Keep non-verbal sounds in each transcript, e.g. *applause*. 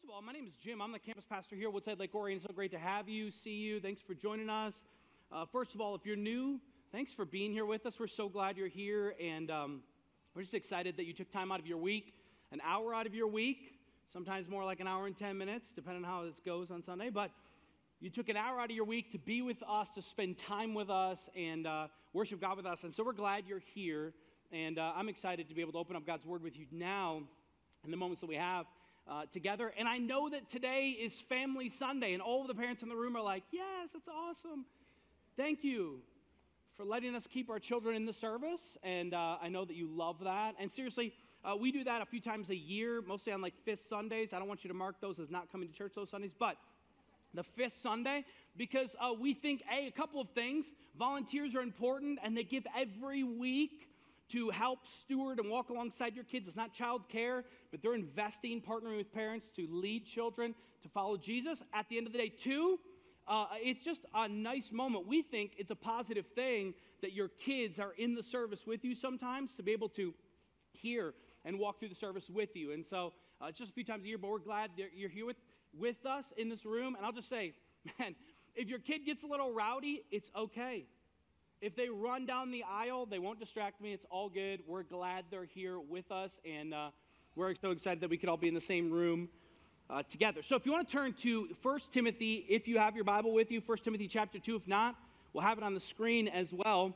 first of all, my name is Jim. I'm the campus pastor here at Woodside Lake Orion. So great to have you, see you. Thanks for joining us. Uh, first of all, if you're new, thanks for being here with us. We're so glad you're here, and um, we're just excited that you took time out of your week, an hour out of your week, sometimes more like an hour and 10 minutes, depending on how this goes on Sunday. But you took an hour out of your week to be with us, to spend time with us, and uh, worship God with us. And so we're glad you're here. And uh, I'm excited to be able to open up God's Word with you now in the moments that we have uh, together. And I know that today is Family Sunday, and all of the parents in the room are like, Yes, that's awesome. Thank you for letting us keep our children in the service. And uh, I know that you love that. And seriously, uh, we do that a few times a year, mostly on like fifth Sundays. I don't want you to mark those as not coming to church those Sundays, but the fifth Sunday because uh, we think, a, a couple of things. Volunteers are important and they give every week to help steward and walk alongside your kids. It's not child care, but they're investing, partnering with parents to lead children to follow Jesus. At the end of the day, two, uh, it's just a nice moment. We think it's a positive thing that your kids are in the service with you sometimes to be able to hear and walk through the service with you. And so, uh, just a few times a year, but we're glad you're here with, with us in this room. And I'll just say, *laughs* man, if your kid gets a little rowdy, it's okay. If they run down the aisle, they won't distract me. It's all good. We're glad they're here with us, and uh, we're so excited that we could all be in the same room uh, together. So, if you want to turn to 1 Timothy, if you have your Bible with you, 1 Timothy chapter 2. If not, we'll have it on the screen as well.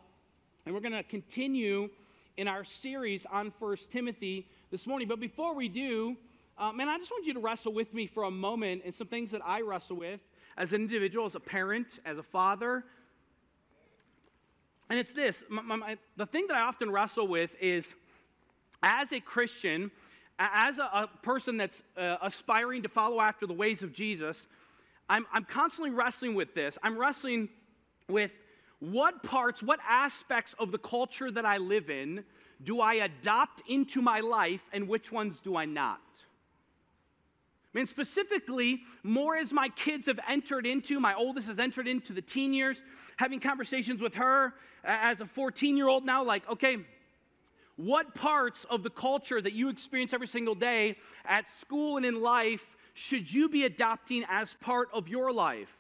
And we're going to continue in our series on 1 Timothy this morning. But before we do, uh, man, I just want you to wrestle with me for a moment and some things that I wrestle with as an individual, as a parent, as a father, and it's this my, my, the thing that I often wrestle with is as a Christian, as a, a person that's uh, aspiring to follow after the ways of Jesus, I'm, I'm constantly wrestling with this. I'm wrestling with what parts, what aspects of the culture that I live in do I adopt into my life and which ones do I not? Mean, specifically, more as my kids have entered into, my oldest has entered into the teen years, having conversations with her as a 14 year old now, like, okay, what parts of the culture that you experience every single day at school and in life should you be adopting as part of your life?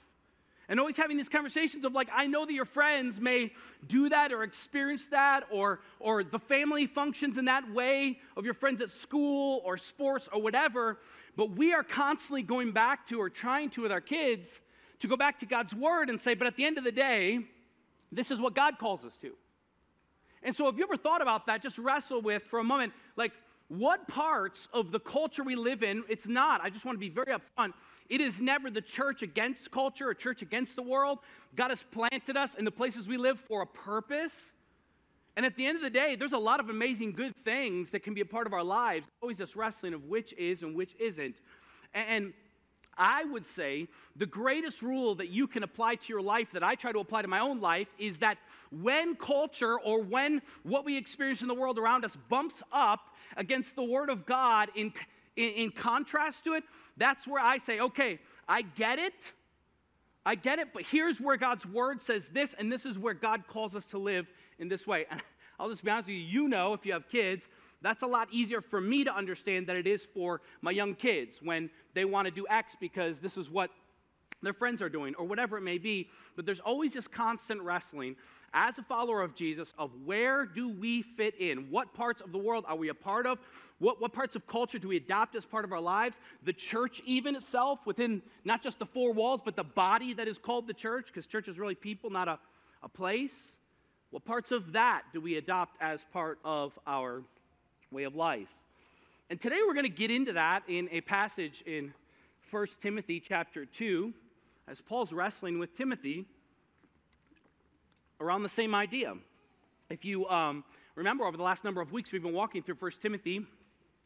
And always having these conversations of like, I know that your friends may do that or experience that, or, or the family functions in that way of your friends at school or sports or whatever. But we are constantly going back to or trying to with our kids to go back to God's word and say, but at the end of the day, this is what God calls us to. And so if you ever thought about that, just wrestle with for a moment, like, what parts of the culture we live in, it's not, I just want to be very upfront. It is never the church against culture or church against the world. God has planted us in the places we live for a purpose. And at the end of the day, there's a lot of amazing good things that can be a part of our lives. Always this wrestling of which is and which isn't. And I would say the greatest rule that you can apply to your life that I try to apply to my own life is that when culture or when what we experience in the world around us bumps up against the Word of God in, in, in contrast to it, that's where I say, okay, I get it. I get it, but here's where God's word says this, and this is where God calls us to live in this way. And *laughs* I'll just be honest with you, you know, if you have kids, that's a lot easier for me to understand than it is for my young kids when they want to do X because this is what their friends are doing or whatever it may be. But there's always this constant wrestling as a follower of Jesus of where do we fit in? What parts of the world are we a part of? What, what parts of culture do we adopt as part of our lives? The church, even itself, within not just the four walls, but the body that is called the church, because church is really people, not a, a place. What parts of that do we adopt as part of our way of life? And today we're going to get into that in a passage in 1 Timothy chapter 2, as Paul's wrestling with Timothy around the same idea. If you um, remember, over the last number of weeks, we've been walking through 1 Timothy,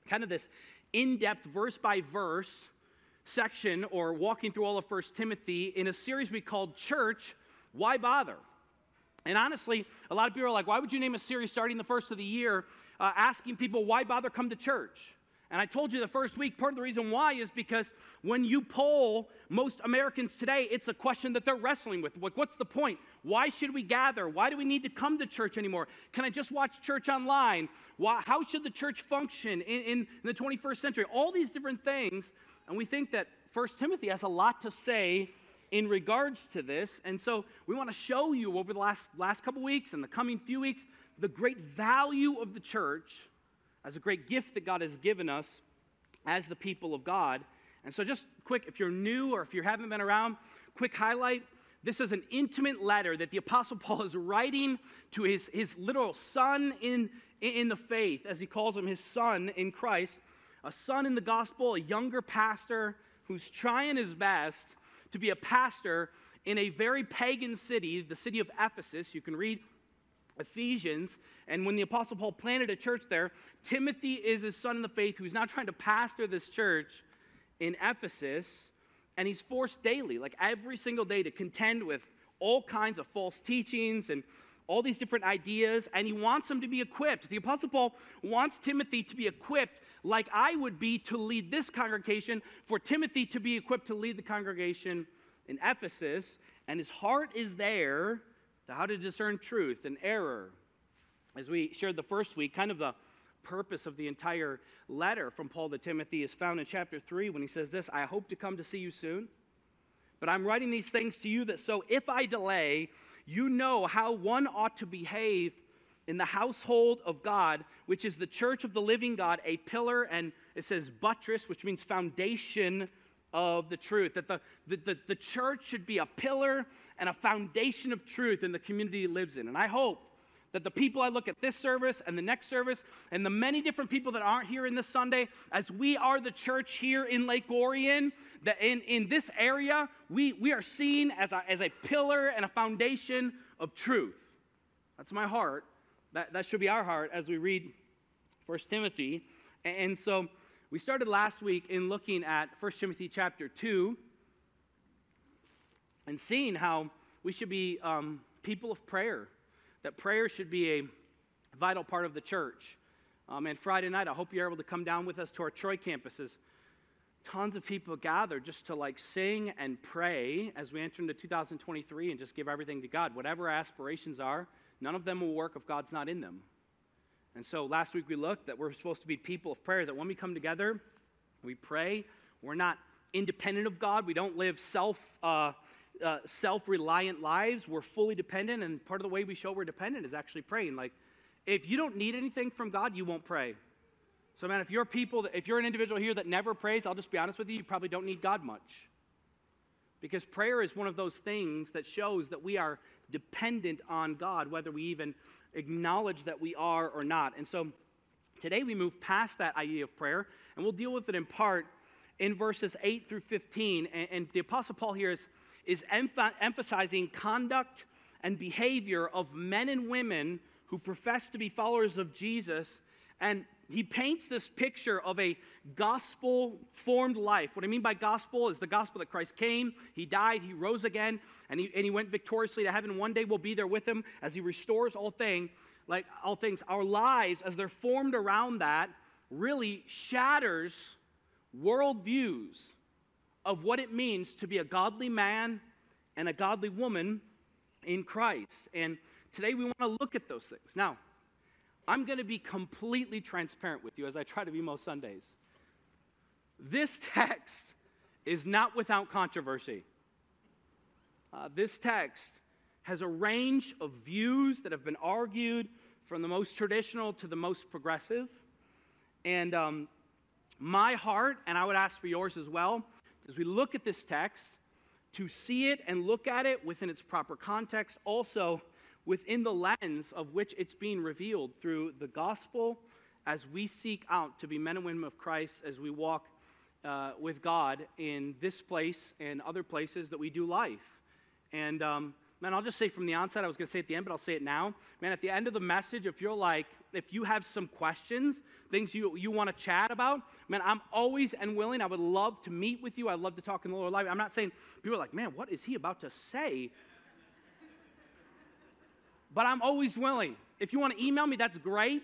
kind of this in depth, verse by verse section, or walking through all of 1 Timothy in a series we called Church Why Bother? And honestly, a lot of people are like, why would you name a series starting the first of the year uh, asking people, why bother come to church? And I told you the first week, part of the reason why is because when you poll most Americans today, it's a question that they're wrestling with. Like, what's the point? Why should we gather? Why do we need to come to church anymore? Can I just watch church online? Why, how should the church function in, in, the 21st century? All these different things And we think that First Timothy has a lot to say in regards to this. And so we want to show you over the last, last couple weeks and the coming few weeks the great value of the church as a great gift that God has given us as the people of God. And so, just quick, if you're new or if you haven't been around, quick highlight. This is an intimate letter that the Apostle *laughs* Paul is writing to his, his literal son in, in the faith, as he calls him his son in Christ, a son in the gospel, a younger pastor who's trying his best to be a pastor in a very pagan city, the city of Ephesus. You can read Ephesians. And when the Apostle Paul planted a church there, Timothy is his son in the faith who's now trying to pastor this church in Ephesus. And he's forced daily, like every single day, to contend with all kinds of false teachings and all these different ideas, and he wants them to be equipped. The Apostle Paul wants Timothy to be equipped like I would be to lead this congregation, for Timothy to be equipped to lead the congregation in Ephesus. And his heart is there to how to discern truth and error. As we shared the first week, kind of the purpose of the entire letter from Paul to Timothy is found in chapter 3 when he says this I hope to come to see you soon. But I'm writing these things to you that so if I delay, you know how one ought to behave in the household of God, which is the church of the living God, a pillar, and it says buttress, which means foundation of the truth. That the, the, the, the church should be a pillar and a foundation of truth in the community it lives in. And I hope that the people I look at this service and the next service and the many different people that aren't here in this Sunday, as we are the church here in Lake Orion, that in, in this area, we, we are seen as a, as a pillar and a foundation of truth. That's my heart. That, that should be our heart as we read 1 Timothy. And, so we started last week in looking at 1 Timothy chapter 2 and seeing how we should be um, people of prayer, that prayer should be a vital part of the church. Um, and Friday night, I hope you're able to come down with us to our Troy campuses tons of people gather just to like sing and pray as we enter into 2023 and just give everything to God. Whatever our aspirations are, none of them will work if God's not in them. And so last week we looked that we're supposed to be people of prayer, that when we come together, we pray. We're not independent of God. We don't live self, uh, uh, self-reliant lives. We're fully dependent, and part of the way we show we're dependent is actually praying. Like, if you don't need anything from God, you won't pray. So, man, if you're people, that, if you're an individual here that never prays, I'll just be honest with you, you probably don't need God much. Because prayer is one of those things that shows that we are dependent on God, whether we even acknowledge that we are or not. And so today we move past that idea of prayer, and we'll deal with it in part in verses 8 through 15. And, and the Apostle Paul here is, is emph- emphasizing conduct and behavior of men and women who profess to be followers of Jesus. And he paints this picture of a gospel formed life. What I mean by gospel is the gospel that Christ came, he died, he rose again, and he, and he went victoriously to heaven. One day we'll be there with him as he restores all things. Like all things, our lives, as they're formed around that, really shatters worldviews of what it means to be a godly man and a godly woman in Christ. And today we want to look at those things. Now, I'm going to be completely transparent with you as I try to be most Sundays. This text is not without controversy. Uh, this text has a range of views that have been argued from the most traditional to the most progressive. And um, my heart, and I would ask for yours as well, as we look at this text, to see it and look at it within its proper context, also within the lens of which it's being revealed through the gospel as we seek out to be men and women of Christ as we walk uh, with God in this place and other places that we do life. And um, man, I'll just say from the onset, I was going to say at the end, but I'll say it now. Man, at the end of the message, if you're like, if you have some questions, things you, you want to chat about, man, I'm always and willing. I would love to meet with you. I'd love to talk in the Lord life. I'm not saying people are like, man, what is he about to say? but I'm always willing. If you want to email me, that's great.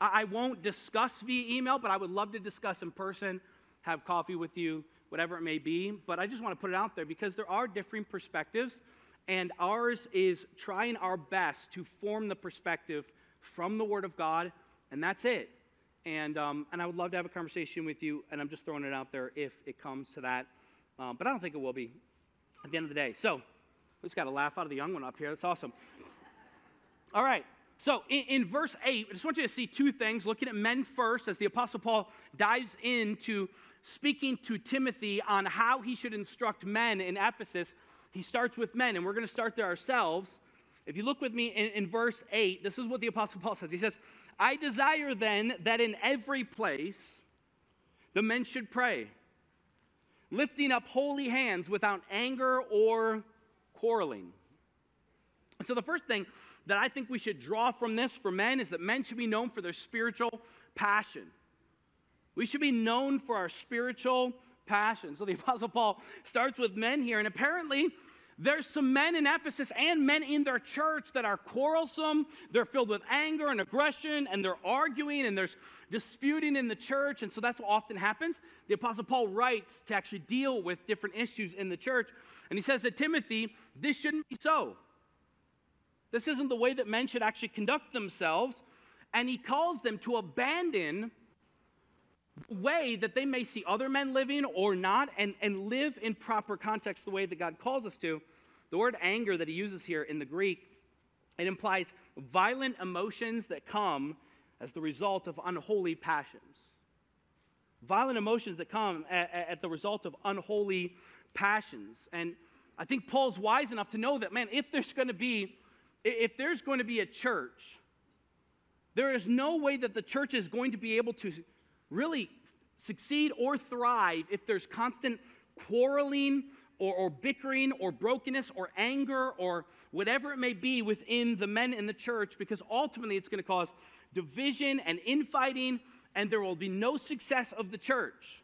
I, I won't discuss via email, but I would love to discuss in person, have coffee with you, whatever it may be. But I just want to put it out there because there are differing perspectives, and ours is trying our best to form the perspective from the Word of God, and that's it. And, um, and I would love to have a conversation with you, and I'm just throwing it out there if it comes to that. Um, but I don't think it will be at the end of the day. So, we just got a laugh out of the young one up here. That's awesome. All right. So, in, in, verse 8, I just want you to see two things. Looking at men first, as the Apostle Paul dives into speaking to Timothy on how he should instruct men in Ephesus. He starts with men, and we're going to start there ourselves. If you look with me in, in verse 8, this is what the Apostle Paul says. He says, I desire then that in every place the men should pray, lifting up holy hands without anger or quarreling. So, the first thing that I think we should draw from this for men is that men should be known for their spiritual passion. We should be known for our spiritual passion. So, the *laughs* Apostle Paul starts with men here, and apparently, there's some men in Ephesus and men in their church that are quarrelsome. They're filled with anger and aggression, and they're arguing and there's disputing in the church. And so that's what often happens. The Apostle Paul writes to actually deal with different issues in the church. And he says to Timothy, this shouldn't be so. This isn't the way that men should actually conduct themselves. And he calls them to abandon way that they may see other men living or not and, and live in proper context the way that God calls us to. The word anger that he uses here in the Greek, it implies violent emotions that come as the result of unholy passions. Violent emotions that come at, at the result of unholy passions. And I think Paul's wise enough to know that, man, if there's going to be, if there's going to be a church, there is no way that the church is going to be able to really succeed or thrive if there's constant quarreling or, or, bickering or brokenness or anger or whatever it may be within the men in the church, because ultimately it's going to cause division and infighting, and there will be no success of the church.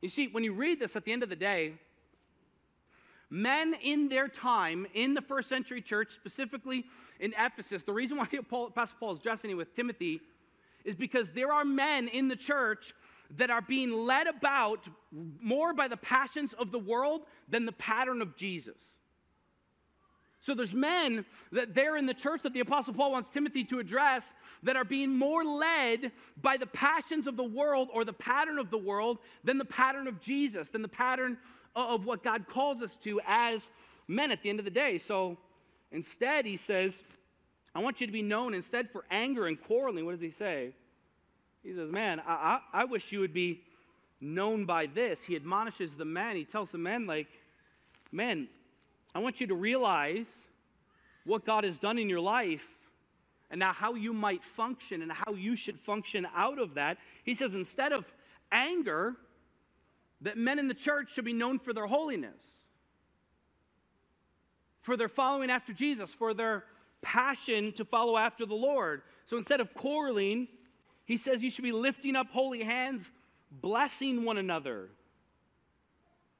You see, when you read this at the end of the day, men in their time in the first century church, specifically in Ephesus, the reason why *laughs* the Apostle Paul is addressing it with Timothy is because there are men in the church that are being led about more by the passions of the world than the pattern of Jesus. So there's men that they're in the church that the apostle Paul wants Timothy to address that are being more led by the passions of the world or the pattern of the world than the pattern of Jesus, than the pattern of what God calls us to as men at the end of the day. So instead he says, I want you to be known instead for anger and quarreling. What does he say? He says, Man, I, I, I wish you would be known by this. He admonishes the men. He tells the men, like, men, I want you to realize what God has done in your life and now how you might function and how you should function out of that. He says, instead of anger, that men in the church should be known for their holiness, for their following after Jesus, for their passion to follow after the Lord. So instead of quarreling, he says you should be lifting up holy hands, blessing one another.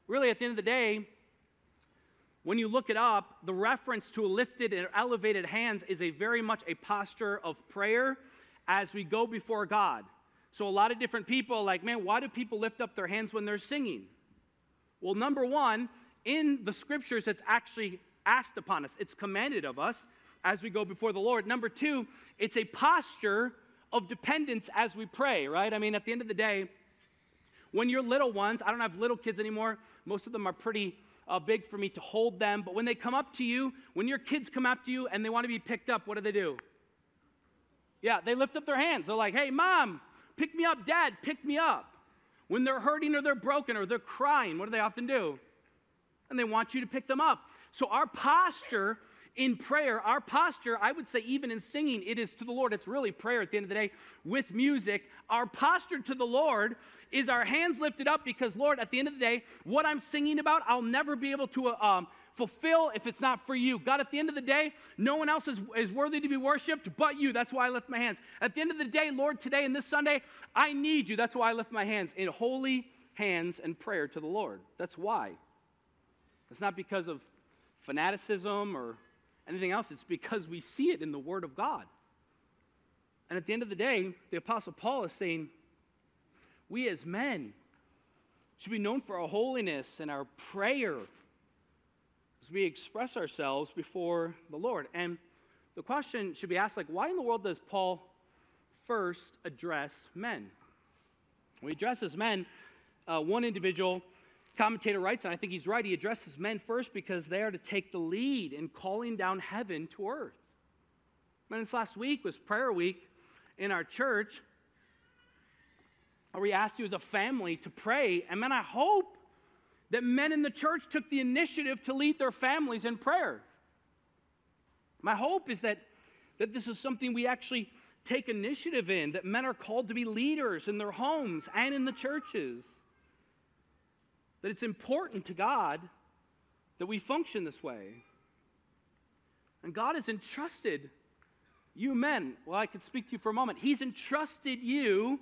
Really, at the end of the day, when you look it up, the reference to lifted and elevated hands is a very much a posture of prayer as we go before God. So a lot of different people like, man, why do people lift up their hands when they're singing? Well, number one, in the scriptures, it's actually asked upon us. It's commanded of us as we go before the Lord. Number two, it's a posture of dependence as we pray, right? I mean, at the end of the day, when you're little ones, I don't have little kids anymore. Most of them are pretty uh, big for me to hold them. But when they come up to you, when your kids come up to you and they want to be picked up, what do they do? Yeah, they lift up their hands. They're like, hey, mom, pick me up. Dad, pick me up. When they're hurting or they're broken or they're crying, what do they often do? And they want you to pick them up. So our posture in prayer, our posture, I would say, even in singing, it is to the Lord. It's really prayer at the end of the day with music. Our posture to the Lord is our hands lifted up because, Lord, at the end of the day, what I'm singing about, I'll never be able to um, fulfill if it's not for you. God, at the end of the day, no one else is, is worthy to be worshiped but you. That's why I lift my hands. At the end of the day, Lord, today and this Sunday, I need you. That's why I lift my hands in holy hands and prayer to the Lord. That's why. It's not because of fanaticism or anything else. It's because we see it in the Word of God. And at the end of the day, the Apostle Paul is saying, we as men should be known for our holiness and our prayer as we express ourselves before the Lord. And the question should be asked, like, why in the world does Paul first address men. When he addresses men, uh, one individual commentator writes, and I think he's right, he addresses men first because they are to take the lead in calling down heaven to earth. Man, this last week was prayer week in our church, where we asked you as a family to pray. And man, I hope that men in the church took the initiative to lead their families in prayer. My hope is that, that this is something we actually take initiative in, that men are called to be leaders in their homes and in the churches. That it's important to God that we function this way. And God has entrusted you men, well, I could speak to you for a moment. He's entrusted you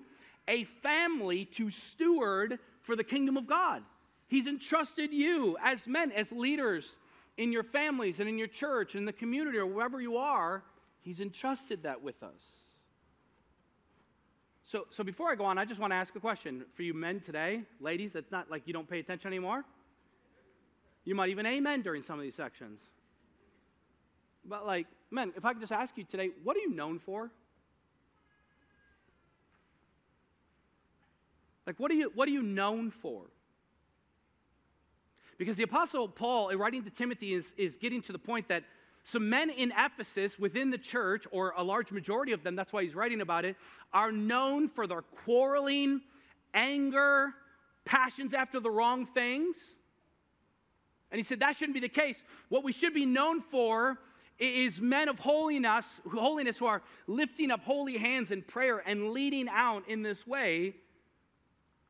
a family to steward for the kingdom of God. He's entrusted you as men, as leaders in your families and in your church, in the community, or wherever you are. He's entrusted that with us. So, so before I go on, I just want to ask a question for you men today, ladies. That's not like you don't pay attention anymore. You might even amen during some of these sections. But like, men, if I could just ask you today, what are you known for? Like, what are you, what are you known for? Because the Apostle Paul, in writing to Timothy, is, is getting to the point that some men in Ephesus within the church, or a large majority of them, that's why he's writing about it, are known for their quarreling, anger, passions after the wrong things. And he said that shouldn't be the case. What we should be known for is men of holiness, holiness who are lifting up holy hands in prayer and leading out in this way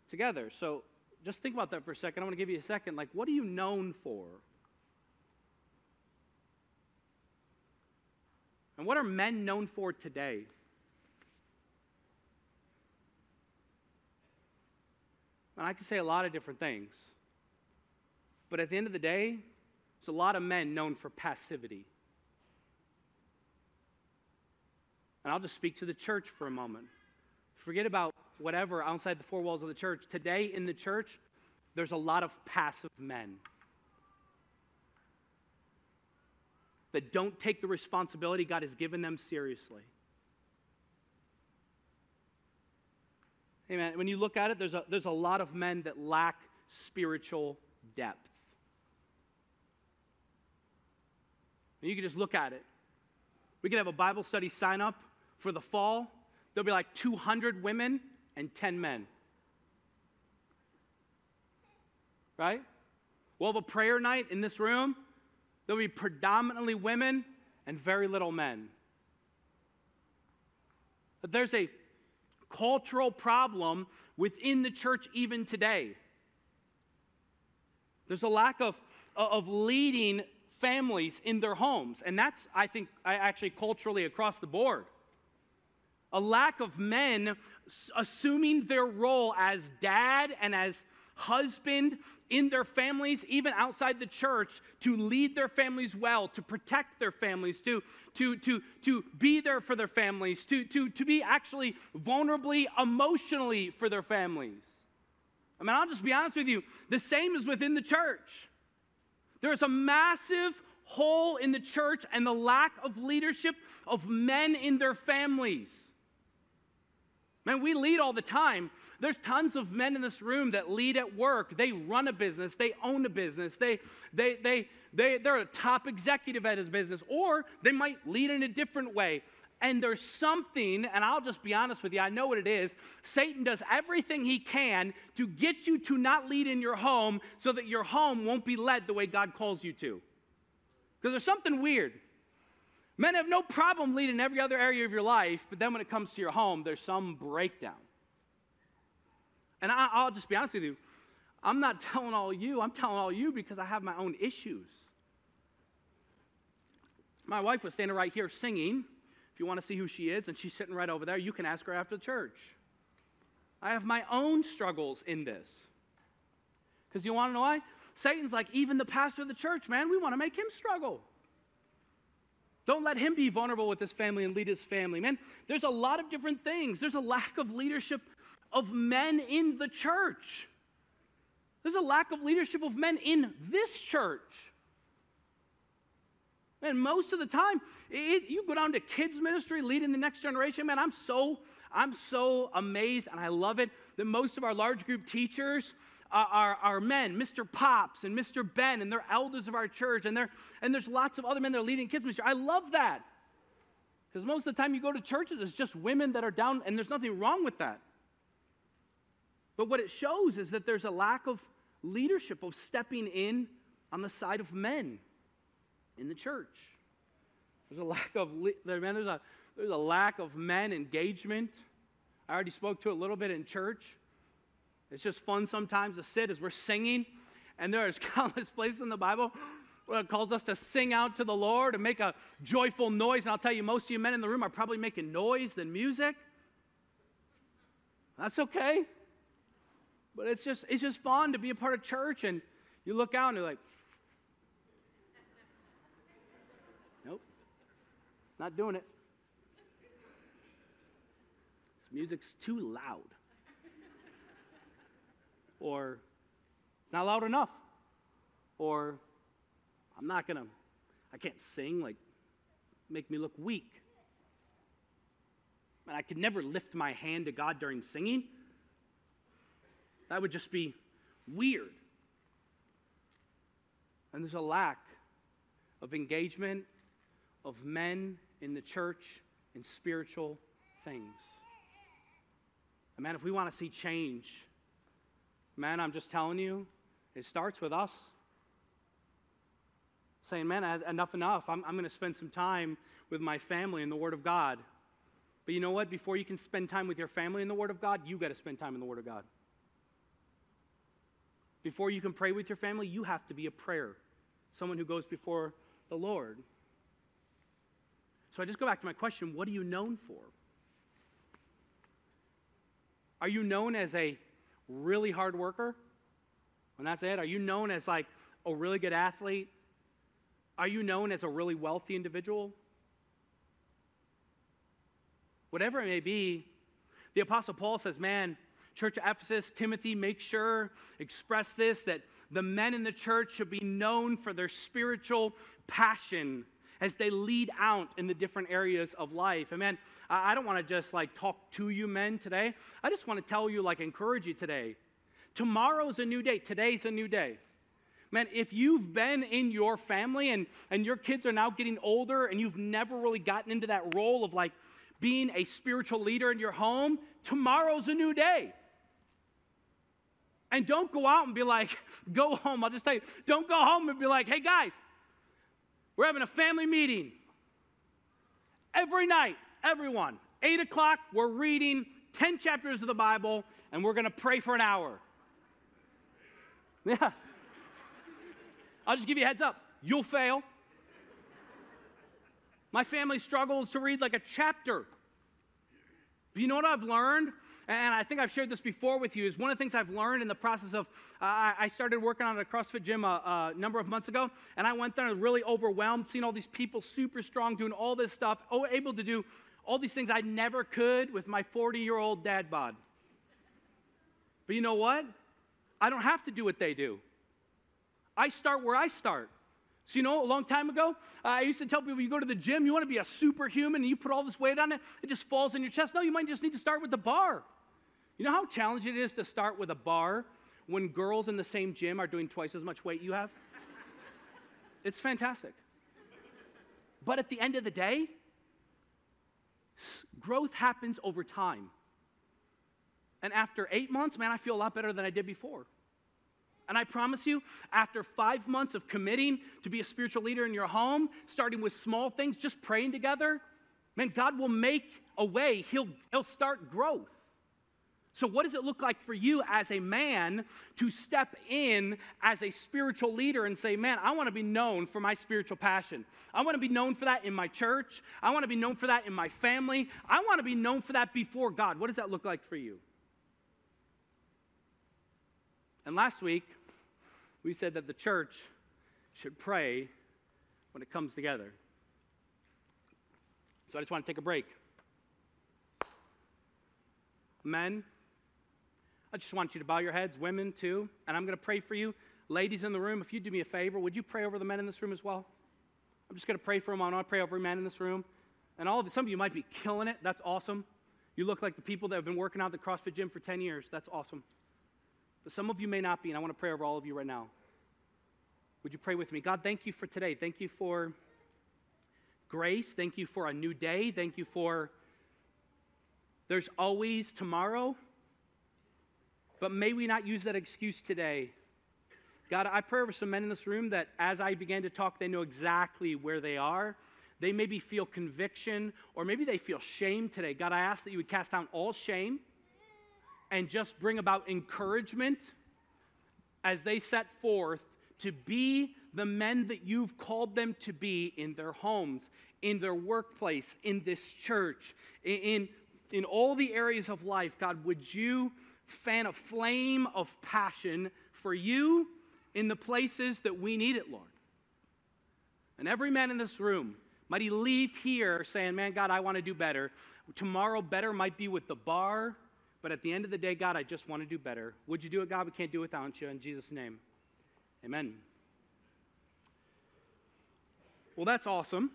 together. So just think about that for a second. I want to give you a second. Like, what are you known for? And what are men known for today? And I can say a lot of different things. But at the end of the day, there's a lot of men known for passivity. And I'll just speak to the church for a moment. Forget about whatever outside the four walls of the church. Today in the church, there's a lot of passive men. That don't take the responsibility God has given them seriously. Amen. When you look at it, there's a, there's a lot of men that lack spiritual depth. And you can just look at it. We could have a Bible study sign up for the fall. There'll be like 200 women and 10 men. Right? We'll have a prayer night in this room there'll be predominantly women and very little men. But there's a cultural problem within the church even today. There's a lack of, of leading families in their homes. And that's, I think, actually culturally across the board. A lack of men assuming their role as dad and as husband in their families, even outside the church, to lead their families well, to protect their families, to, to, to, to be there for their families, to, to, to be actually vulnerably, emotionally for their families. I mean, I'll just be honest with you the same is within the church. There's a massive hole in the church and the lack of leadership of men in their families. Man, we lead all the time. There's tons of men in this room that lead at work. They run a business, they own a business, they, they, they, they, they're a top executive at his business, or they might lead in a different way. And there's something, and I'll just be honest with you, I know what it is. Satan does everything he can to get you to not lead in your home so that your home won't be led the way God calls you to. Because there's something weird. Men have no problem leading every other area of your life, but then when it comes to your home, there's some breakdown. And I, will just be honest with you, I'm not *laughs* telling all you, I'm telling all you because I have my own issues. My wife was standing right here singing. If you want to see who she is, and she's sitting right over there, you can ask her after church. I have my own struggles in this. Because you want to know why? Satan's like, even the pastor of the church, man, we want to make him struggle. Don't let him be vulnerable with his family and lead his family. Man, there's a lot of different things. There's a lack of leadership of men in the church. There's a lack of leadership of men in this church. And most of the time, it, you go down to kids ministry, leading the next generation. Man, I'm so I'm so amazed, and I love it that most of our large group teachers are, are, men, Mr. Pops and Mr. Ben, and they're elders of our church, and, they're, and there's lots of other men that are leading kids ministry. I love that. Because most of the time you go to churches, it's just women that are down, and there's nothing wrong with that. But what it shows is that there's a lack of leadership, of stepping in on the side of men in the church. There's a lack of, man, there's a, there's a lack of men engagement. I already spoke to a little bit in church. It's just fun sometimes to sit as we're singing, and there is *laughs* countless places in the Bible where it calls us to sing out to the Lord and make a joyful noise. And I'll tell you, most of you men in the room are probably making noise than music. That's okay. But it's just it's just fun to be a part of church and you look out and you're like, *laughs* Nope. Not doing it. This music's too loud. Or it's not loud enough. Or I'm not gonna, I can't sing, like, make me look weak. And I could never lift my hand to God during singing. That would just be weird. And there's a lack of engagement of men in the church in spiritual things. And man, if we want to see change, man, I'm just telling you, it starts with us saying, man, enough, enough. I'm, I'm going to spend some time with my family in the Word of God. But you know what? Before you can spend time with your family in the Word of God, you got to spend time in the Word of God. Before you can pray with your family, you have to be a prayer, someone who goes before the Lord. So I just go back to my question what are you known for? Are you known as a really hard worker? And that's it? Are you known as like a really good athlete? Are you known as a really wealthy individual? Whatever it may be, the Apostle Paul says, Man, Church of Ephesus, Timothy, make sure, express this that the men in the church should be known for their spiritual passion as they lead out in the different areas of life. And man, I don't want to just like talk to you men today. I just want to tell you, like, encourage you today. Tomorrow's a new day, today's a new day. Man, if you've been in your family and, and your kids are now getting older and you've never really gotten into that role of like being a spiritual leader in your home, tomorrow's a new day. And don't go out and be like, *laughs* go home. I'll just tell you, don't go home and be like, hey guys, we're having a family meeting. Every night, everyone, 8 o'clock, we're reading 10 chapters of the Bible and we're going to pray for an hour. Yeah. I'll just give you a heads up. You'll fail. My family struggles to read like a chapter. But you know what I've learned? And I think I've shared this before with you, is one of the things I've learned in the process of, uh, I started working on a CrossFit gym a, a, number of months ago, and I went there and was really overwhelmed, seeing all these people super strong, doing all this stuff, able to do all these things I never could with my 40 year old dad bod. But you know what? I don't have to do what they do. I start where I start. So, you know, a long time ago, uh, I used to tell people you go to the gym, you want to be a superhuman, and you put all this weight on it, it just falls in your chest. No, you might just need to start with the bar. You know how challenging it is to start with a bar when girls in the same gym are doing twice as much weight you have? it's fantastic. But at the end of the day, growth happens over time. And after eight months, man, I feel a lot better than I did before. And I promise you, after five months of committing to be a spiritual leader in your home, starting with small things, just praying together, man, God will make a way. He'll, he'll start growth. So, what does it look like for you as a man to step in as a spiritual leader and say, Man, I want to be known for my spiritual passion. I want to be known for that in my church. I want to be known for that in my family. I want to be known for that before God. What does that look like for you? And last week, we said that the church should pray when it comes together. So I just want to take a break. Men, I just want you to bow your heads, women too, and I'm going to pray for you. Ladies in the room, if you do me a favor, would you pray over the men in this room as well? I'm just going to pray for them. I want to pray over every man in this room. And all of it, some of you might be killing it. That's awesome. You look like the people that have been working out the CrossFit gym for 10 years. That's awesome. But some of you may not be, and I want to pray over all of you right now. Would you pray with me? God, thank you for today. Thank you for grace. Thank you for a new day. Thank you for there's always tomorrow. But may we not use that excuse today. God, I pray over some men in this room that as I began to talk, they know exactly where they are. They maybe feel conviction or maybe they feel shame today. God, I ask that you would cast down all shame and just bring about encouragement as they set forth to be the men that you've called them to be in their homes, in their workplace, in this church, in, in all the areas of life. God, would you fan a flame of passion for you in the places that we need it, Lord? And every man in this room, might he leave here saying, Man, God, I want to do better. Tomorrow, better might be with the bar, but at the end of the day, God, I just want to do better. Would you do it, God? We can't do it without you. In Jesus' name, amen. Well, that's awesome.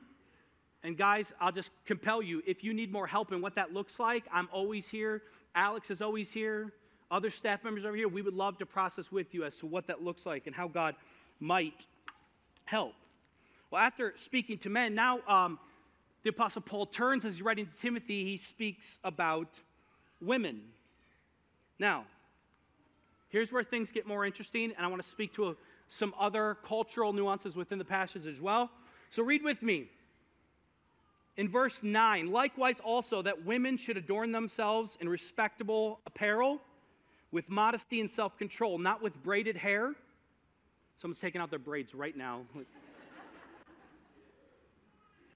And guys, I'll just compel you if you need more help in what that looks like, I'm always here. Alex is always here. Other staff members over here, we would love to process with you as to what that looks like and how God might help. Well, after speaking to men, now um, the Apostle Paul turns as he's writing to Timothy, he speaks about women. Now, here's where things get more interesting, and I want to speak to a, some other cultural nuances within the passage as well. So read with me. In verse 9, likewise also that women should adorn themselves in respectable apparel, with modesty and self control, not with braided hair. Someone's taking out their braids right now. *laughs*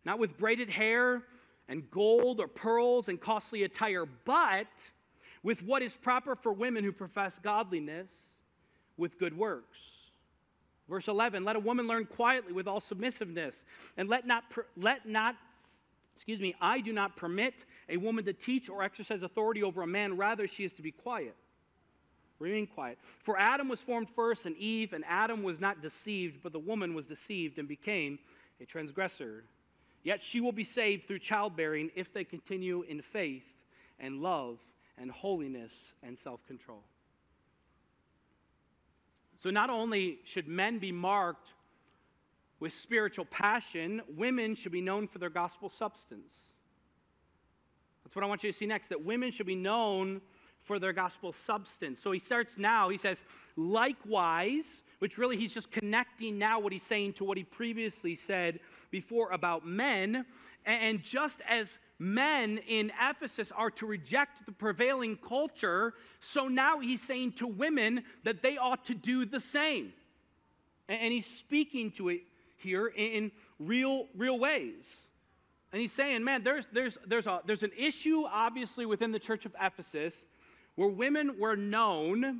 not with braided hair and gold or pearls and costly attire, but with what is proper for women who profess godliness with good works. Verse 11, let a woman learn quietly with all submissiveness, and let not, let not, excuse me, I do not permit a woman to teach or exercise authority over a man. Rather, she is to be quiet. Remain quiet. For Adam was formed first, and Eve, and Adam was not deceived, but the woman was deceived and became a transgressor. Yet she will be saved through childbearing if they continue in faith and love and holiness and self control. So, not only should men be marked with spiritual passion, women should be known for their gospel substance. That's what I want you to see next that women should be known for their gospel substance. So he starts now, he says, likewise, which really he's just connecting now what he's saying to what he previously said before about men. And just as men in Ephesus are to reject the prevailing culture, so now he's saying to women that they ought to do the same. And he's speaking to it here in real, real ways. And he's saying, man, there's, there's, there's, a, there's an issue, obviously, within the church of Ephesus where women were known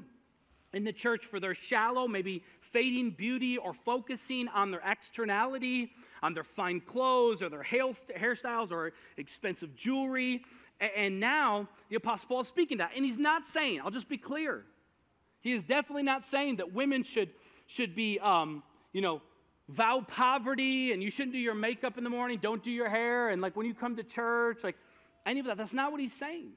in the church for their shallow, maybe fading beauty or focusing on their externality, on their fine clothes or their hairstyles or expensive jewelry. And now the Apostle Paul is speaking that. And he's not saying, I'll just be clear, he is definitely not saying that women should, should be, um, you know, vow poverty and you shouldn't do your makeup in the morning, don't do your hair, and like when you come to church, like any of that. That's not what he's saying.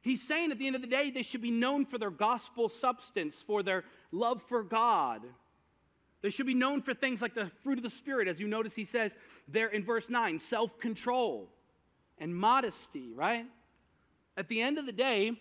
He's saying at the end of the day, they should be known for their gospel substance, for their love for God. They should be known for things like the fruit of the Spirit, as you notice he says there in verse 9 self control and modesty, right? At the end of the day,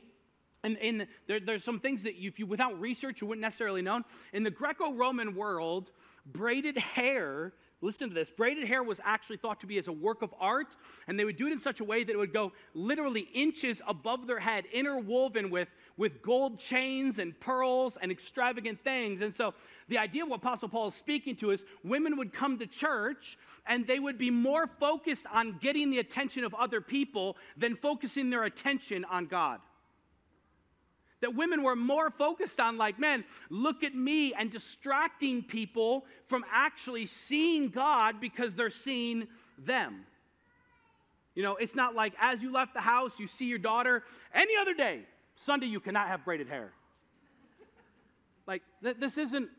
and, and there, there's some things that you, if you, without research, you wouldn't necessarily know. In the Greco Roman world, braided hair Listen to this. Braided hair was actually thought to be as a work of art, and they would do it in such a way that it would go literally inches above their head, interwoven with, with gold chains and pearls and extravagant things. And so the idea of what Apostle Paul is speaking to is women would come to church and they would be more focused on getting the attention of other people than focusing their attention on God. That women were more focused on, like, men, look at me, and distracting people from actually seeing God because they're seeing them. You know, it's not like as you left the house, you see your daughter any other day. Sunday, you cannot have braided hair. Like, th- this isn't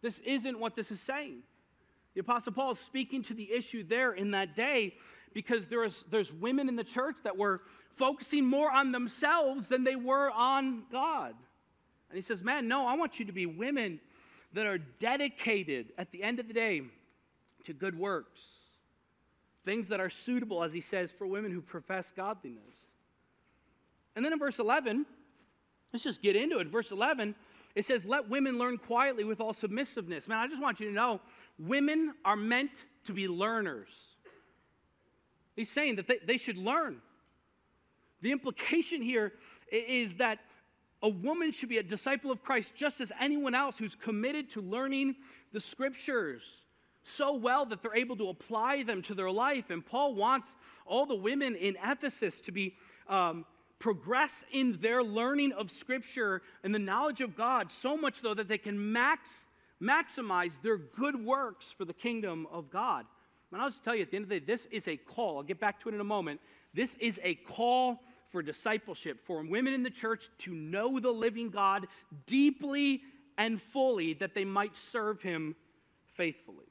this isn't what this is saying. The Apostle Paul is speaking to the issue there in that day because there's, there's women in the church that were focusing more on themselves than they were on God. And he says, Man, no, I want you to be women that are dedicated at the end of the day to good works, things that are suitable, as he says, for women who profess godliness. And then in verse 11, let's just get into it. Verse 11, it says, Let women learn quietly with all submissiveness. Man, I just want you to know women are meant to be learners. He's saying that they, they should learn. The implication here is that a woman should be a disciple of Christ just as anyone else who's committed to learning the scriptures so well that they're able to apply them to their life. And Paul wants all the women in Ephesus to be um, progress in their learning of scripture and the knowledge of God so much though that they can max maximize their good works for the kingdom of God. And I'll just tell you at the end of the day, this is a call. I'll get back to it in a moment. This is a call for discipleship, for women in the church to know the living God deeply and fully that they might serve him faithfully.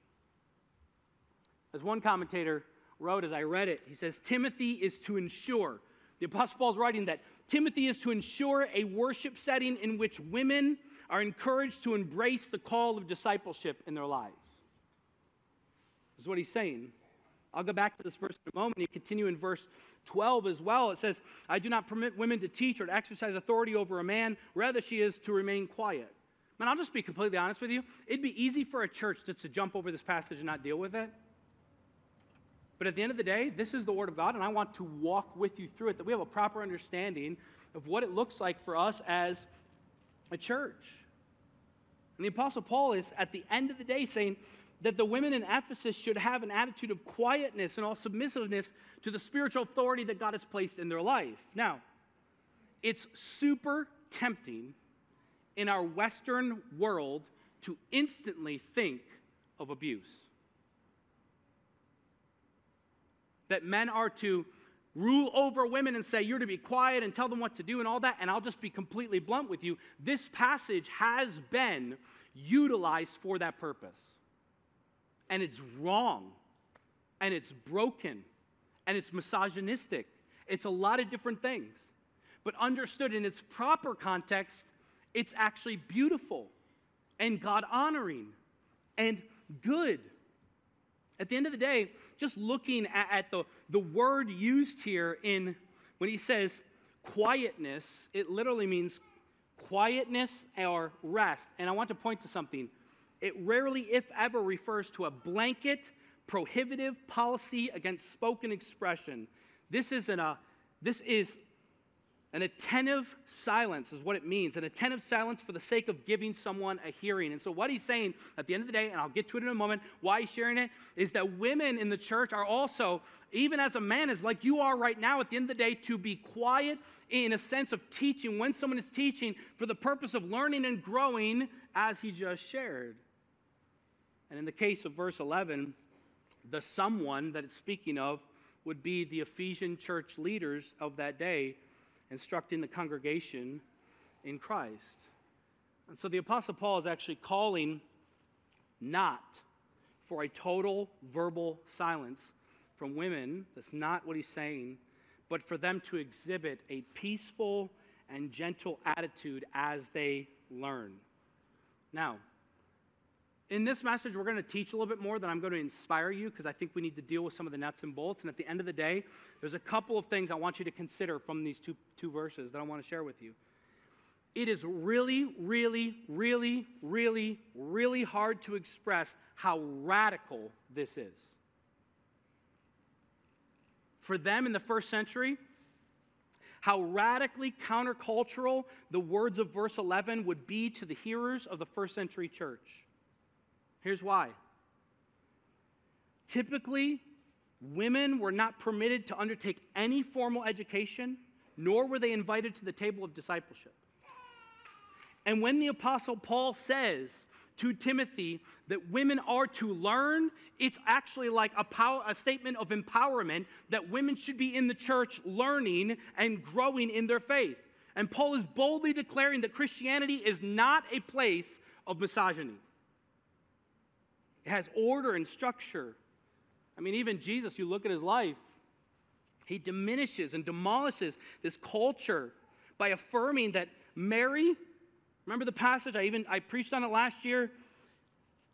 As one commentator wrote as I read it, he says, Timothy is to ensure, the Apostle Paul is writing that Timothy is to ensure a worship setting in which women are encouraged to embrace the call of discipleship in their lives. What he's saying. I'll go back to this verse in a moment. You continue in verse 12 as well. It says, I do not permit women to teach or to exercise authority over a man. Rather, she is to remain quiet. Man, I'll just be completely honest with you. It'd be easy for a church just to jump over this passage and not deal with it. But at the end of the day, this is the Word of God, and I want to walk with you through it, that we have a proper understanding of what it looks like for us as a church. And the Apostle Paul is, at the end of the day, saying, that the women in Ephesus should have an attitude of quietness and all submissiveness to the spiritual authority that God has placed in their life. Now, it's super tempting in our Western world to instantly think of abuse. That men are to rule over women and say, you're to be quiet and tell them what to do and all that. And I'll just be completely blunt with you. This passage has been utilized for that purpose and it's wrong and it's broken and it's misogynistic. It's a lot of different things. But understood in its proper context, it's actually beautiful and God honoring and good. At the end of the day, just looking at, at, the, the word used here in when he says quietness, it literally means quietness or rest. And I want to point to something it rarely, if ever, refers to a blanket prohibitive policy against spoken expression. This is an, uh, this is an attentive silence, is what it means. An attentive silence for the sake of giving someone a hearing. And so, what he's saying at the end of the day, and I'll get to it in a moment, why he's sharing it, is that women in the church are also, even as a man is like you are right now, at the end of the day, to be quiet in a sense of teaching when someone is teaching for the purpose of learning and growing, as he just shared. And in the case of verse 11, the someone that it's speaking of would be the Ephesian church leaders of that day, instructing the congregation in Christ. And so the Apostle Paul is actually calling not for a total verbal silence from women. That's not what he's saying, but for them to exhibit a peaceful and gentle attitude as they learn. Now, in this message, we're going to teach a little bit more than I'm going to inspire you because I think we need to deal with some of the nuts and bolts. And at the end of the day, there's a couple of things I want you to consider from these two, two verses that I want to share with you. It is really, really, really, really, really hard to express how radical this is. For them in the first century, how radically countercultural the words of verse 11 would be to the hearers of the first century church. Here's why. Typically, women were not permitted to undertake any formal education, nor were they invited to the table of discipleship. And when the Apostle Paul says to Timothy that women are to learn, it's actually like a, power, a statement of empowerment that women should be in the church learning and growing in their faith. And Paul is boldly declaring that Christianity is not a place of misogyny. It has order and structure. I mean, even Jesus, you look at his life, he diminishes and demolishes this culture by affirming that Mary, remember the passage I even I preached on it last year,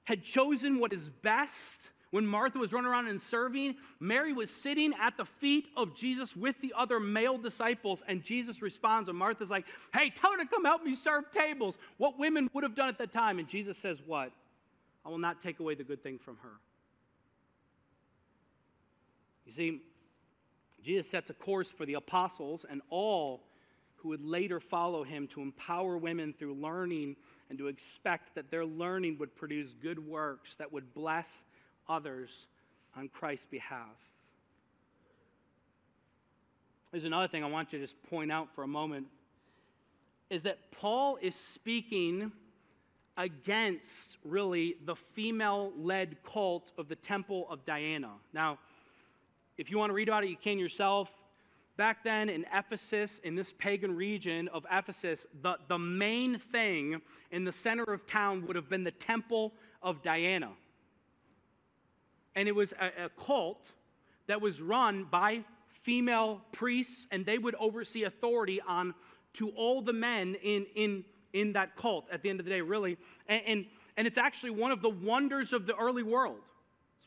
had chosen what is best when Martha was running around and serving, Mary was sitting at the feet of Jesus with the other male disciples, and Jesus responds, and Martha's like, Hey, tell her to come help me serve tables. What women would have done at that time. And Jesus says, What? I will not take away the good thing from her. You see, Jesus sets a course for the apostles and all who would later follow him to empower women through learning and to expect that their learning would produce good works that would bless others on Christ's behalf. There's another thing I want to just point out for a moment is that Paul is speaking against really the female led cult of the temple of Diana. Now, if you want to read about it, you can yourself. Back then in Ephesus, in this pagan region of Ephesus, the, the main thing in the center of town would have been the temple of Diana. And it was a, a cult that was run by female priests, and they would oversee authority on to all the men in, in, in that cult at the end of the day, really. And, and, and it's actually one of the wonders of the early world.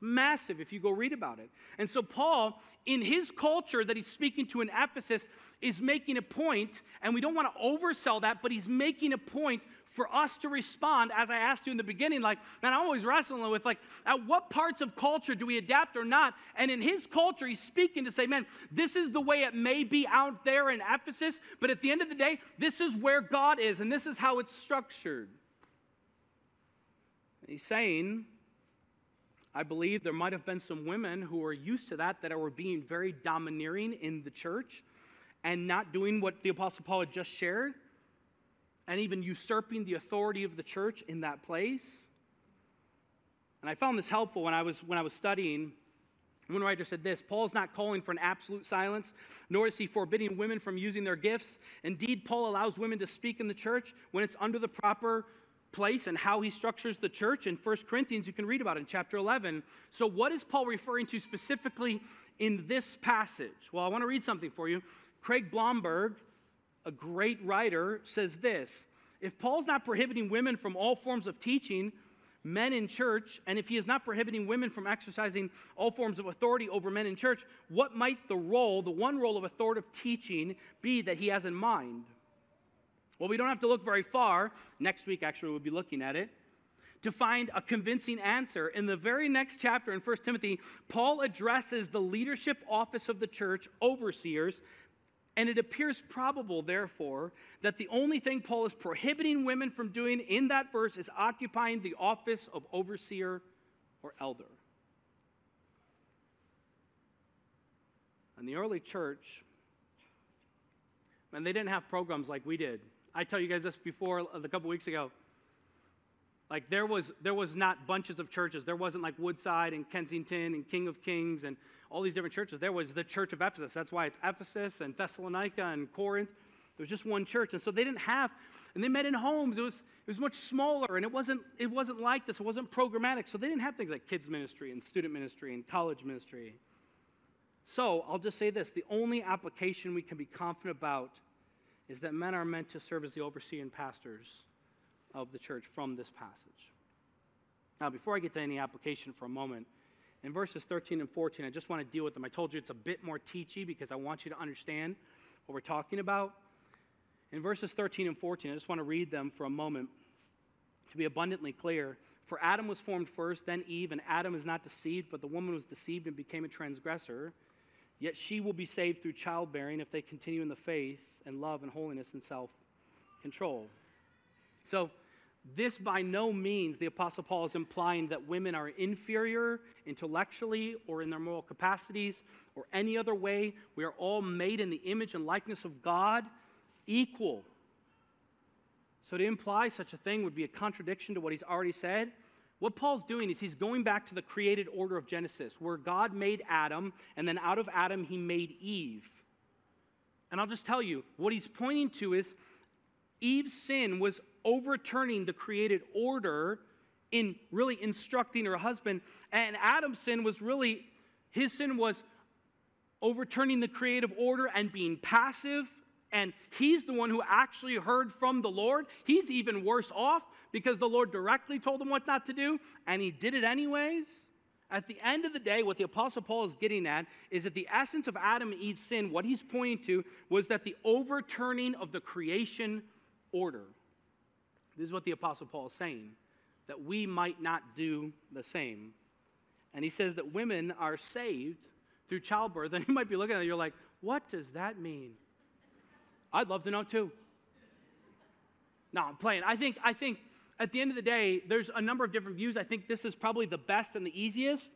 Massive if you go read about it. And so, Paul, in his culture that he's speaking to in Ephesus, is making a point, and we don't want to oversell that, but he's making a point for us to respond, as I asked you in the beginning, like, man, I'm always wrestling with, like, at what parts of culture do we adapt or not? And in his culture, he's speaking to say, man, this is the way it may be out there in Ephesus, but at the end of the day, this is where God is, and this is how it's structured. He's saying, I believe there might have been some women who were used to that, that were being very domineering in the church and not doing what the Apostle Paul had just shared and even usurping the authority of the church in that place. And I found this helpful when I was, when I was studying. One writer said this Paul is not calling for an absolute silence, nor is he forbidding women from using their gifts. Indeed, Paul allows women to speak in the church when it's under the proper place and how he structures the church. In 1 Corinthians, you can read about it in chapter 11. So, what is Paul referring to specifically in this passage? Well, I want to read something for you. Craig Blomberg a great writer, says this If Paul's not prohibiting women from all forms of teaching, men in church, and if he is not prohibiting women from exercising all forms of authority over men in church, what might the role, the one role of authoritative teaching, be that he has in mind? Well, we don't have to look very far. Next week, actually, we'll be looking at it to find a convincing answer. In the very next chapter in 1 Timothy, Paul addresses the leadership office of the church, overseers, and it appears probable, therefore, that the only thing Paul is prohibiting women from doing in that verse is occupying the office of overseer or elder. In the early church, and they didn't have programs like we did. I tell you guys this before uh, a couple weeks ago. Like there was there was not bunches of churches. There wasn't like Woodside and Kensington and King of Kings and all these different churches. There was the church of Ephesus. That's why it's Ephesus and Thessalonica and Corinth. There was just one church. And so they didn't have, and they met in homes. It was, it was much smaller and it wasn't, it wasn't like this. It wasn't programmatic. So they didn't have things like kids ministry and student ministry and college ministry. So I'll just say this the only application we can be confident about is that men are meant to serve as the overseer and pastors of the church from this passage. Now, before I get to any application for a moment, in verses 13 and 14, I just want to deal with them. I told you it's a bit more teachy because I want you to understand what we're talking about. In verses 13 and 14, I just want to read them for a moment to be abundantly clear. For Adam was formed first, then Eve, and Adam is not deceived, but the woman was deceived and became a transgressor. Yet she will be saved through childbearing if they continue in the faith and love and holiness and self control. So, this by no means, the Apostle Paul is implying that women are inferior intellectually or in their moral capacities or any other way. We are all made in the image and likeness of God, equal. So to imply such a thing would be a contradiction to what he's already said. What Paul's doing is he's going back to the created order of Genesis, where God made Adam, and then out of Adam, he made Eve. And I'll just tell you, what he's pointing to is Eve's sin was overturning the created order in really instructing her husband. And Adam's sin was really, his sin was overturning the creative order and being passive. And he's the one who actually heard from the Lord. He's even worse off because the Lord directly told him what not to do, and he did it anyways. At the end of the day, what the Apostle Paul is getting at is that the essence of Adam and Eve's sin, what he's pointing to, was that the overturning of the creation order. This is what the Apostle Paul is saying, that we might not do the same. And he says that women are saved through childbirth. *laughs* And you might be looking at it, you're like, what does that mean? I'd love to know too. No, I'm playing. I think, I think at the end of the day, there's a number of different views. I think this is probably the best and the easiest.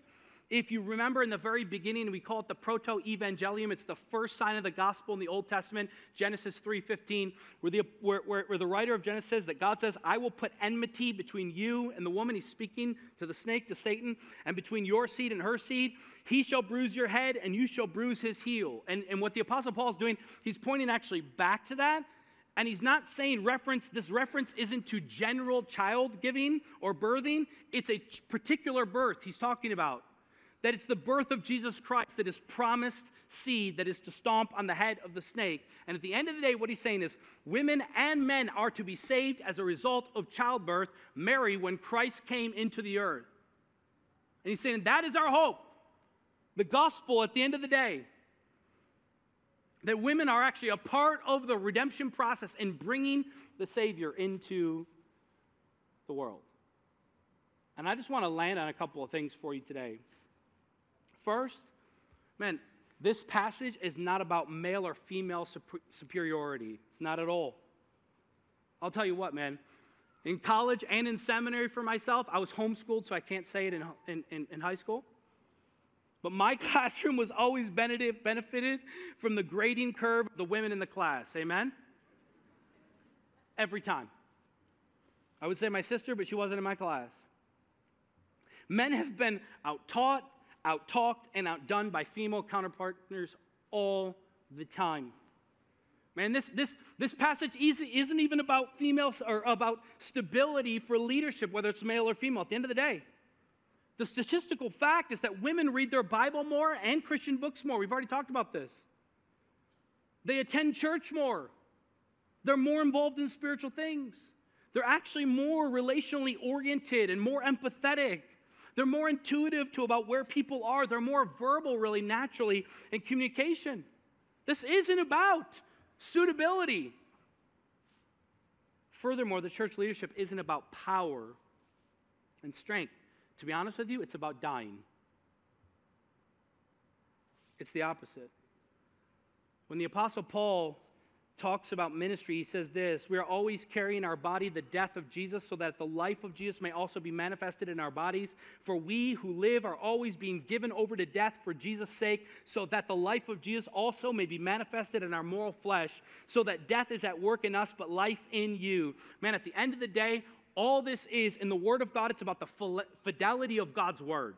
If you remember in the very beginning, we call it the proto-evangelium. It's the first sign of the gospel in the Old Testament, Genesis 3.15, where the, where, where, where the writer of Genesis says that God says, I will put enmity between you and the woman. He's speaking to the snake, to Satan, and between your seed and her seed. He shall bruise your head, and you shall bruise his heel. And, and what the Apostle Paul is doing, he's pointing actually back to that and he's not saying reference, this reference isn't to general child giving or birthing, it's a particular birth he's talking about. That it's the birth of Jesus Christ that is promised seed that is to stomp on the head of the snake. And at the end of the day, what he's saying is women and men are to be saved as a result of childbirth, Mary, when Christ came into the earth. And he's saying that is our hope. The gospel at the end of the day that women are actually a part of the redemption process in bringing the Savior into the world. And I just want to land on a couple of things for you today. First, man, this passage is not about male or female superiority. It's not at all. I'll tell you what, man. In college and in seminary for myself, I was homeschooled, so I can't say it in, in, in, high school. But my *laughs* classroom was always benefited from the grading curve of the women in the class. Amen? Every time. I would say my sister, but she wasn't in my class. Men have been out taught, out talked, and outdone by female counterpartners all the time. Man, this, this, this passage isn't even about females or about stability for leadership, whether it's male or female, at the end of the day. The statistical fact is that women read their Bible more and Christian books more. We've already talked about this. They attend church more. They're more involved in spiritual things. They're actually more relationally oriented and more empathetic. They're more intuitive to about where people are. They're more verbal, really, naturally, in communication. This isn't about suitability. Furthermore, the church leadership isn't about power and strength. To be honest with you, it's about dying. It's the opposite. When the Apostle Paul talks about ministry, he says this We are always carrying our body the death of Jesus, so that the life of Jesus may also be manifested in our bodies. For we who live are always being given over to death for Jesus' sake, so that the life of Jesus also may be manifested in our moral flesh, so that death is at work in us, but life in you. Man, at the end of the day, all this is in the Word of God, it's about the fidelity of God's Word.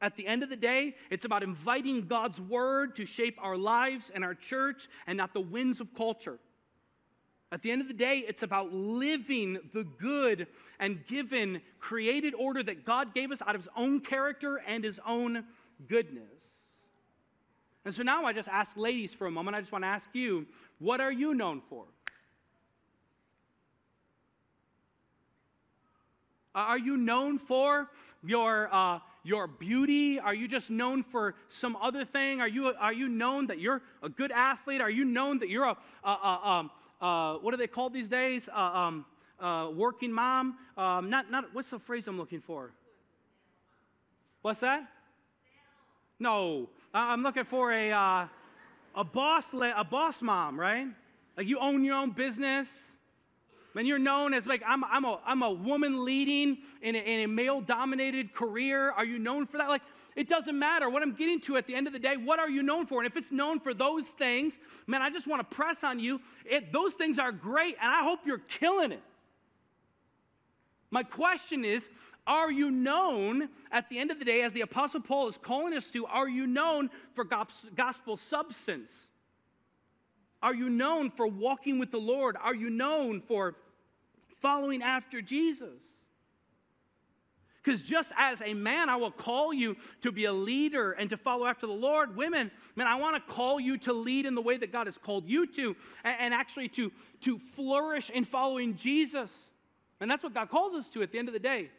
At the end of the day, it's about inviting God's Word to shape our lives and our church and not the winds of culture. At the end of the day, it's about living the good and given created order that God gave us out of His own character and His own goodness. And so now I just ask ladies for a moment. I just want to ask you, what are you known for? Are you known for your, uh, your beauty? Are you just known for some other thing? Are you, are you known that you're a good athlete? Are you known that you're a, a, a um, uh, what are they called these days? Uh, um, uh, working mom? Um, not, not, what's the phrase I'm looking for? What's that? No, I'm looking for a, uh, a boss, a boss mom, right? Like you own your own business. When you're known as like, I'm, I'm, a, I'm a woman leading in a, in a male dominated career. Are you known for that? Like, it doesn't matter. What I'm getting to at the end of the day, what are you known for? And if it's known for those things, man, I just want to press on you. It, those things are great, and I hope you're killing it. My question is, are you known at the end of the day, as the Apostle Paul is calling us to, are you known for gospel substance? Are you known for walking with the Lord? Are you known for following after Jesus. Because just as a man, I will call you to be a leader and to follow after the Lord. Women, man, I want to call you to lead in the way that God has called you to, and, and actually to, to flourish in following Jesus. And that's what God calls us to at the end of the day.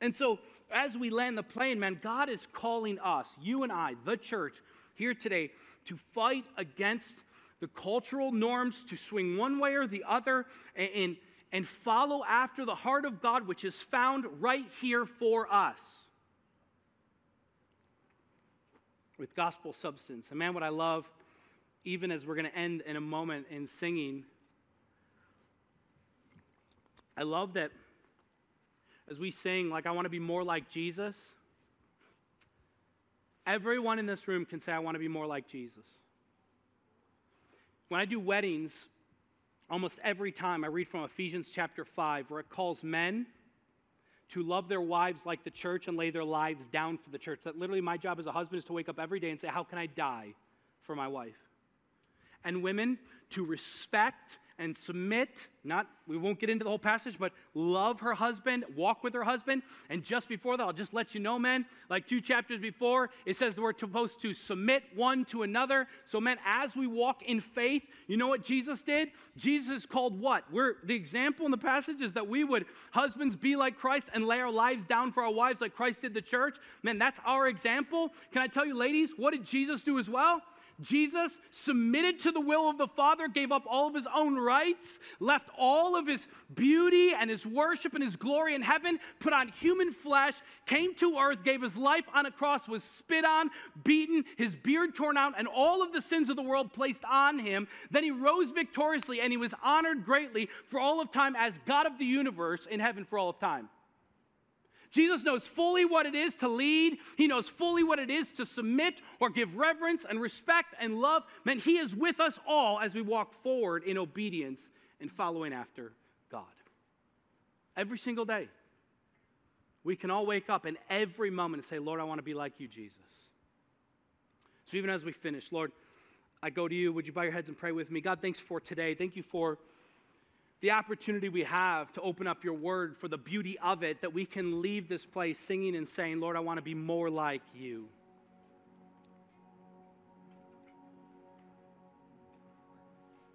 And so, as we land the plane, man, God is calling us, you and I, the church, here today, to fight against the cultural norms, to swing one way or the other, and, and and follow after the heart of God, which is found right here for us with gospel substance. And man, what I love, even as we're going to end in a moment in singing, I love that as we sing, like, I want to be more like Jesus, everyone in this room can say, I want to be more like Jesus. When I do weddings, almost every time I read from Ephesians chapter 5, where it calls men to love their wives like the church and lay their lives down for the church. That literally my job as a husband is to wake up every day and say, How can I die for my wife? And women to respect and submit, not, we won't get into the whole passage, but love her husband, walk with her husband. And just before that, I'll just let you know, men, like two chapters before, it says that we're supposed to submit one to another. So, men, as we walk in faith, you know what Jesus did? Jesus called what? We're the example in the passage is that we would, husbands, be like Christ and lay our lives down for our wives like Christ did the church. Man, that's our example. Can I tell you, ladies, what did Jesus do as well? Jesus submitted to the will of the Father, gave up all of his own rights, left all of his beauty and his worship and his glory in heaven, put on human flesh, came to earth, gave his life on a cross, was spit on, beaten, his beard torn out, and all of the sins of the world placed on him. Then he rose victoriously and he was honored greatly for all of time as God of the universe in heaven for all of time. Jesus knows fully what it is to lead. He knows fully what it is to submit or give reverence and respect and love. Man, He is with us all as we walk forward in obedience and following after God. Every single day, we can all wake up in every moment and say, Lord, I want to be like you, Jesus. So even as we finish, Lord, I go to you. Would you bow your heads and pray with me? God, thanks for today. Thank you for the opportunity we have to open up your word for the beauty of it, that we can leave this place singing and saying, Lord, I want to be more like you.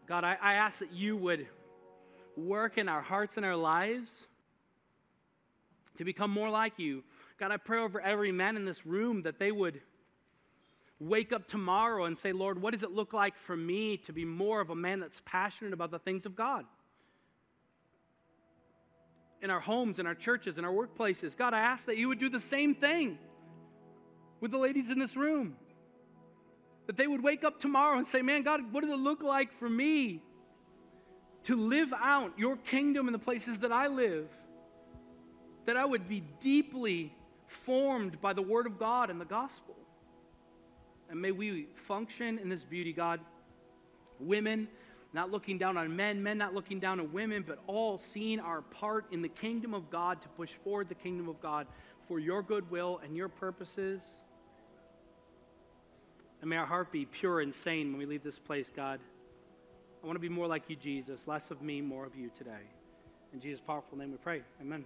God, I, I ask that you would work in our hearts and our lives to become more like you. God, I pray over every man in this room that they would wake up tomorrow and say, Lord, what does it look like for me to be more of a man that's passionate about the things of God? In our homes, in our churches, in our workplaces. God, I ask that you would do the same thing with the ladies in this room. That they would wake up tomorrow and say, Man, God, what does it look like for me to live out your kingdom in the places that I live? That I would be deeply formed by the Word of God and the gospel. And may we function in this beauty, God. Women, not looking down on men, men not looking down on women, but all seeing our part in the kingdom of God to push forward the kingdom of God for your goodwill and your purposes. And may our heart be pure and sane when we leave this place, God. I want to be more like you, Jesus. Less of me, more of you today. In Jesus' powerful name we pray. Amen.